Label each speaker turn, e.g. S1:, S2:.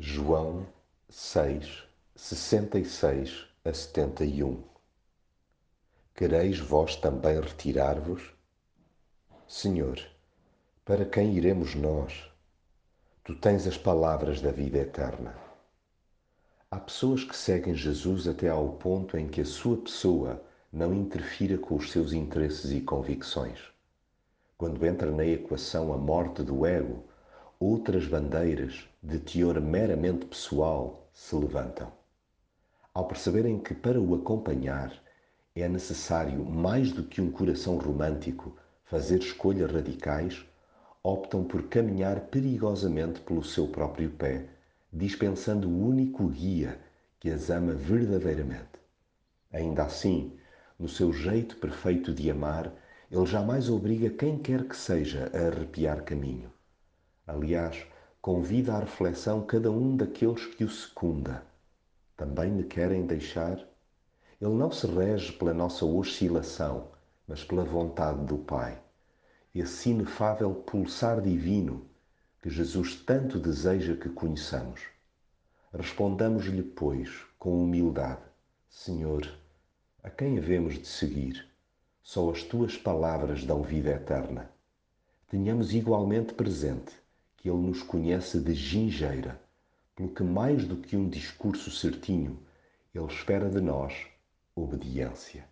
S1: João 6, 66 a 71 Quereis vós também retirar-vos? Senhor, para quem iremos nós? Tu tens as palavras da vida eterna. Há pessoas que seguem Jesus até ao ponto em que a sua pessoa não interfira com os seus interesses e convicções. Quando entra na equação a morte do ego, outras bandeiras de teor meramente pessoal se levantam. Ao perceberem que para o acompanhar é necessário, mais do que um coração romântico, fazer escolhas radicais, optam por caminhar perigosamente pelo seu próprio pé, dispensando o único guia que as ama verdadeiramente. Ainda assim, no seu jeito perfeito de amar, ele jamais obriga quem quer que seja a arrepiar caminho. Aliás, convida à reflexão cada um daqueles que o secunda. Também me querem deixar? Ele não se rege pela nossa oscilação, mas pela vontade do Pai. Esse inefável pulsar divino que Jesus tanto deseja que conheçamos. Respondamos-lhe, pois, com humildade: Senhor, a quem havemos de seguir? Só as tuas palavras dão vida eterna. Tenhamos igualmente presente que Ele nos conhece de gingeira, pelo que mais do que um discurso certinho, Ele espera de nós obediência.